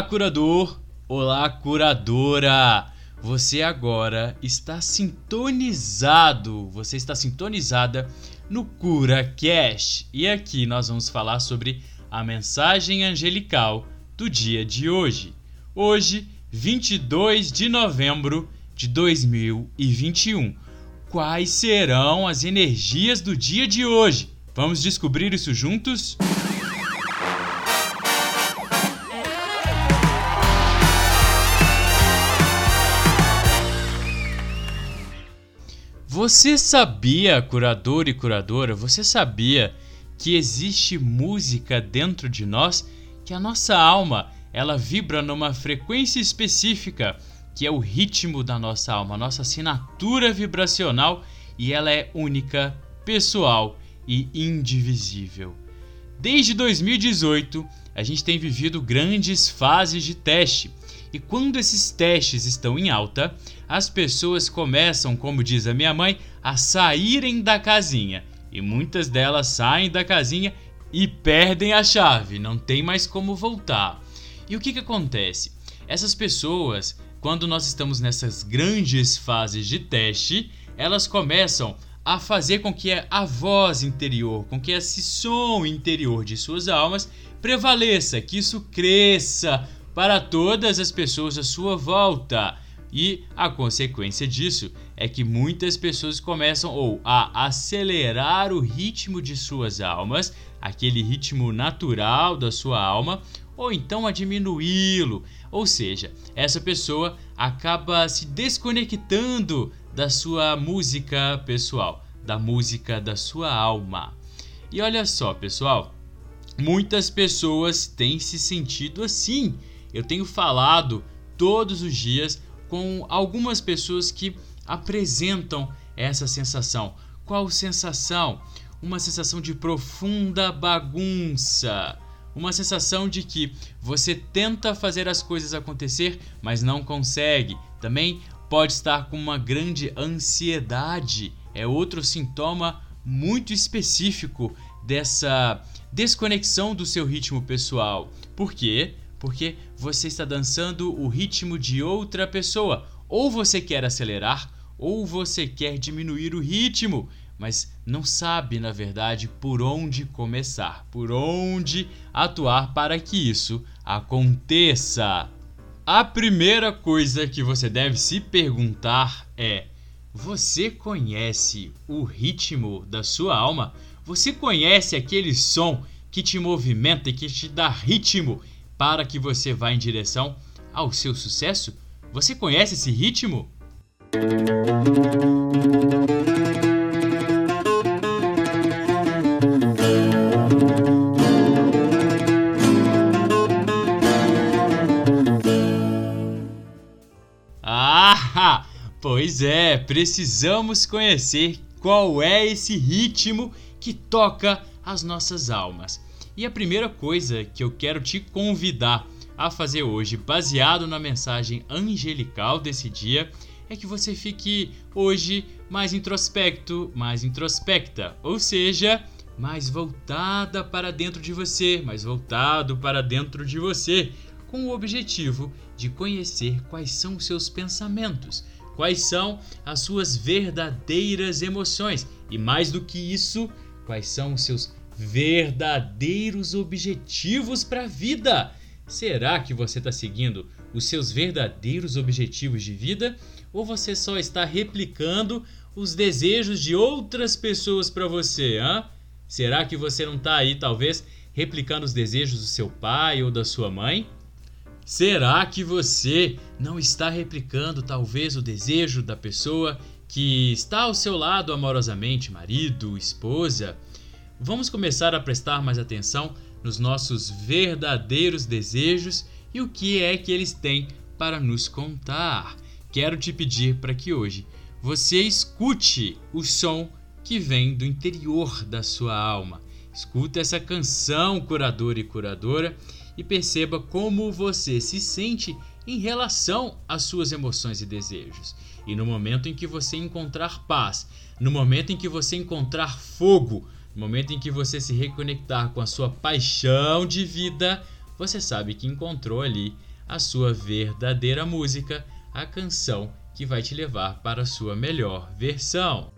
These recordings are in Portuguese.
Olá, curador! Olá, curadora! Você agora está sintonizado, você está sintonizada no Cura Cash. E aqui nós vamos falar sobre a mensagem angelical do dia de hoje. Hoje, 22 de novembro de 2021. Quais serão as energias do dia de hoje? Vamos descobrir isso juntos? Você sabia, curador e curadora, você sabia que existe música dentro de nós, que a nossa alma, ela vibra numa frequência específica, que é o ritmo da nossa alma, nossa assinatura vibracional, e ela é única, pessoal e indivisível. Desde 2018, a gente tem vivido grandes fases de teste e quando esses testes estão em alta, as pessoas começam, como diz a minha mãe, a saírem da casinha. E muitas delas saem da casinha e perdem a chave, não tem mais como voltar. E o que, que acontece? Essas pessoas, quando nós estamos nessas grandes fases de teste, elas começam a fazer com que a voz interior, com que esse som interior de suas almas prevaleça, que isso cresça, para todas as pessoas à sua volta. E a consequência disso é que muitas pessoas começam ou a acelerar o ritmo de suas almas, aquele ritmo natural da sua alma, ou então a diminuí-lo. Ou seja, essa pessoa acaba se desconectando da sua música pessoal, da música da sua alma. E olha só, pessoal, muitas pessoas têm se sentido assim eu tenho falado todos os dias com algumas pessoas que apresentam essa sensação. Qual sensação? Uma sensação de profunda bagunça. Uma sensação de que você tenta fazer as coisas acontecer, mas não consegue. Também pode estar com uma grande ansiedade. É outro sintoma muito específico dessa desconexão do seu ritmo pessoal. Por quê? Porque você está dançando o ritmo de outra pessoa. Ou você quer acelerar, ou você quer diminuir o ritmo, mas não sabe, na verdade, por onde começar, por onde atuar para que isso aconteça. A primeira coisa que você deve se perguntar é: você conhece o ritmo da sua alma? Você conhece aquele som que te movimenta e que te dá ritmo para que você vá em direção ao seu sucesso? Você conhece esse ritmo? Ah, pois é, precisamos conhecer qual é esse ritmo que toca as nossas almas. E a primeira coisa que eu quero te convidar a fazer hoje, baseado na mensagem angelical desse dia, é que você fique hoje mais introspecto, mais introspecta, ou seja, mais voltada para dentro de você, mais voltado para dentro de você, com o objetivo de conhecer quais são os seus pensamentos, quais são as suas verdadeiras emoções. E mais do que isso, quais são os seus verdadeiros objetivos para a vida. Será que você está seguindo os seus verdadeiros objetivos de vida ou você só está replicando os desejos de outras pessoas para você? Hein? Será que você não está aí, talvez, replicando os desejos do seu pai ou da sua mãe? Será que você não está replicando, talvez, o desejo da pessoa que está ao seu lado amorosamente, marido, esposa? Vamos começar a prestar mais atenção nos nossos verdadeiros desejos e o que é que eles têm para nos contar. Quero te pedir para que hoje você escute o som que vem do interior da sua alma. Escuta essa canção, curador e curadora, e perceba como você se sente em relação às suas emoções e desejos. E no momento em que você encontrar paz, no momento em que você encontrar fogo, no momento em que você se reconectar com a sua paixão de vida, você sabe que encontrou ali a sua verdadeira música, a canção que vai te levar para a sua melhor versão.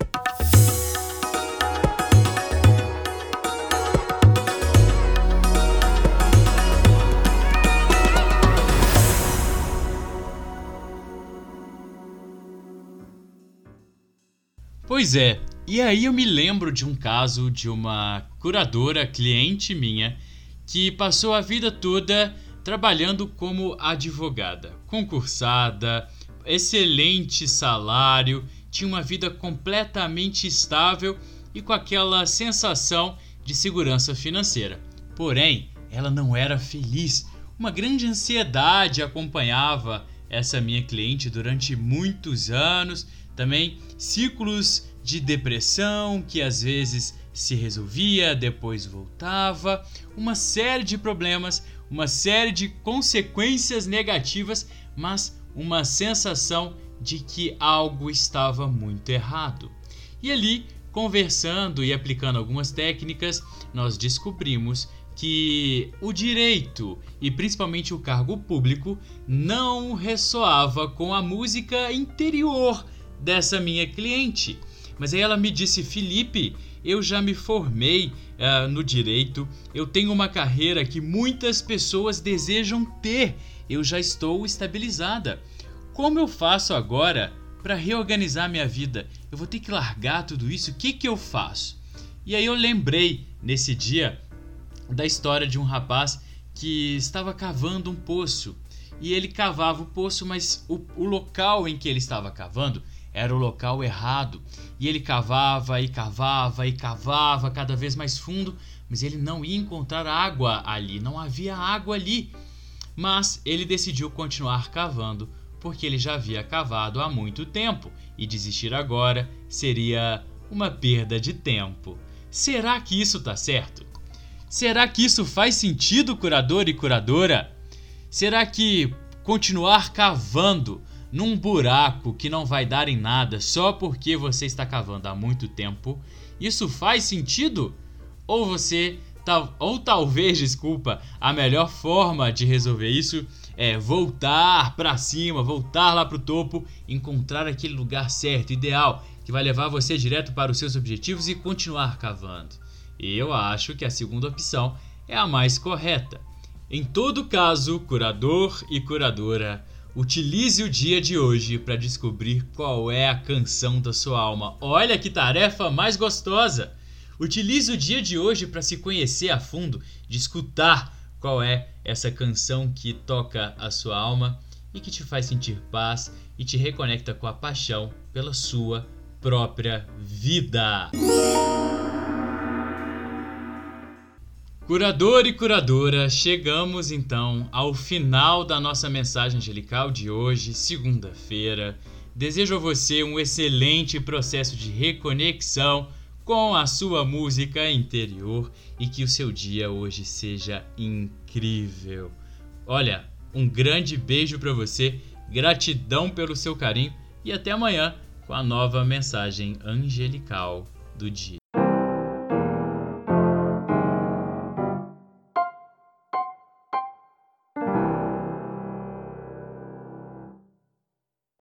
Pois é, e aí eu me lembro de um caso de uma curadora cliente minha que passou a vida toda trabalhando como advogada, concursada, excelente salário, tinha uma vida completamente estável e com aquela sensação de segurança financeira. Porém, ela não era feliz. Uma grande ansiedade acompanhava essa minha cliente durante muitos anos também ciclos de depressão que às vezes se resolvia, depois voltava, uma série de problemas, uma série de consequências negativas, mas uma sensação de que algo estava muito errado. E ali, conversando e aplicando algumas técnicas, nós descobrimos que o direito e principalmente o cargo público não ressoava com a música interior dessa minha cliente. Mas aí ela me disse: Felipe, eu já me formei uh, no direito, eu tenho uma carreira que muitas pessoas desejam ter, eu já estou estabilizada. Como eu faço agora para reorganizar minha vida? Eu vou ter que largar tudo isso, o que, que eu faço? E aí eu lembrei nesse dia da história de um rapaz que estava cavando um poço. E ele cavava o poço, mas o, o local em que ele estava cavando era o local errado. E ele cavava e cavava e cavava cada vez mais fundo, mas ele não ia encontrar água ali, não havia água ali. Mas ele decidiu continuar cavando, porque ele já havia cavado há muito tempo e desistir agora seria uma perda de tempo. Será que isso está certo? Será que isso faz sentido, curador e curadora? Será que continuar cavando num buraco que não vai dar em nada só porque você está cavando há muito tempo, isso faz sentido? Ou você ou talvez, desculpa, a melhor forma de resolver isso é voltar para cima, voltar lá para o topo, encontrar aquele lugar certo, ideal, que vai levar você direto para os seus objetivos e continuar cavando. E eu acho que a segunda opção é a mais correta. Em todo caso, curador e curadora, Utilize o dia de hoje para descobrir qual é a canção da sua alma. Olha que tarefa mais gostosa! Utilize o dia de hoje para se conhecer a fundo, de escutar qual é essa canção que toca a sua alma e que te faz sentir paz e te reconecta com a paixão pela sua própria vida. Curador e curadora, chegamos então ao final da nossa mensagem angelical de hoje, segunda-feira. Desejo a você um excelente processo de reconexão com a sua música interior e que o seu dia hoje seja incrível. Olha, um grande beijo para você, gratidão pelo seu carinho e até amanhã com a nova mensagem angelical do dia.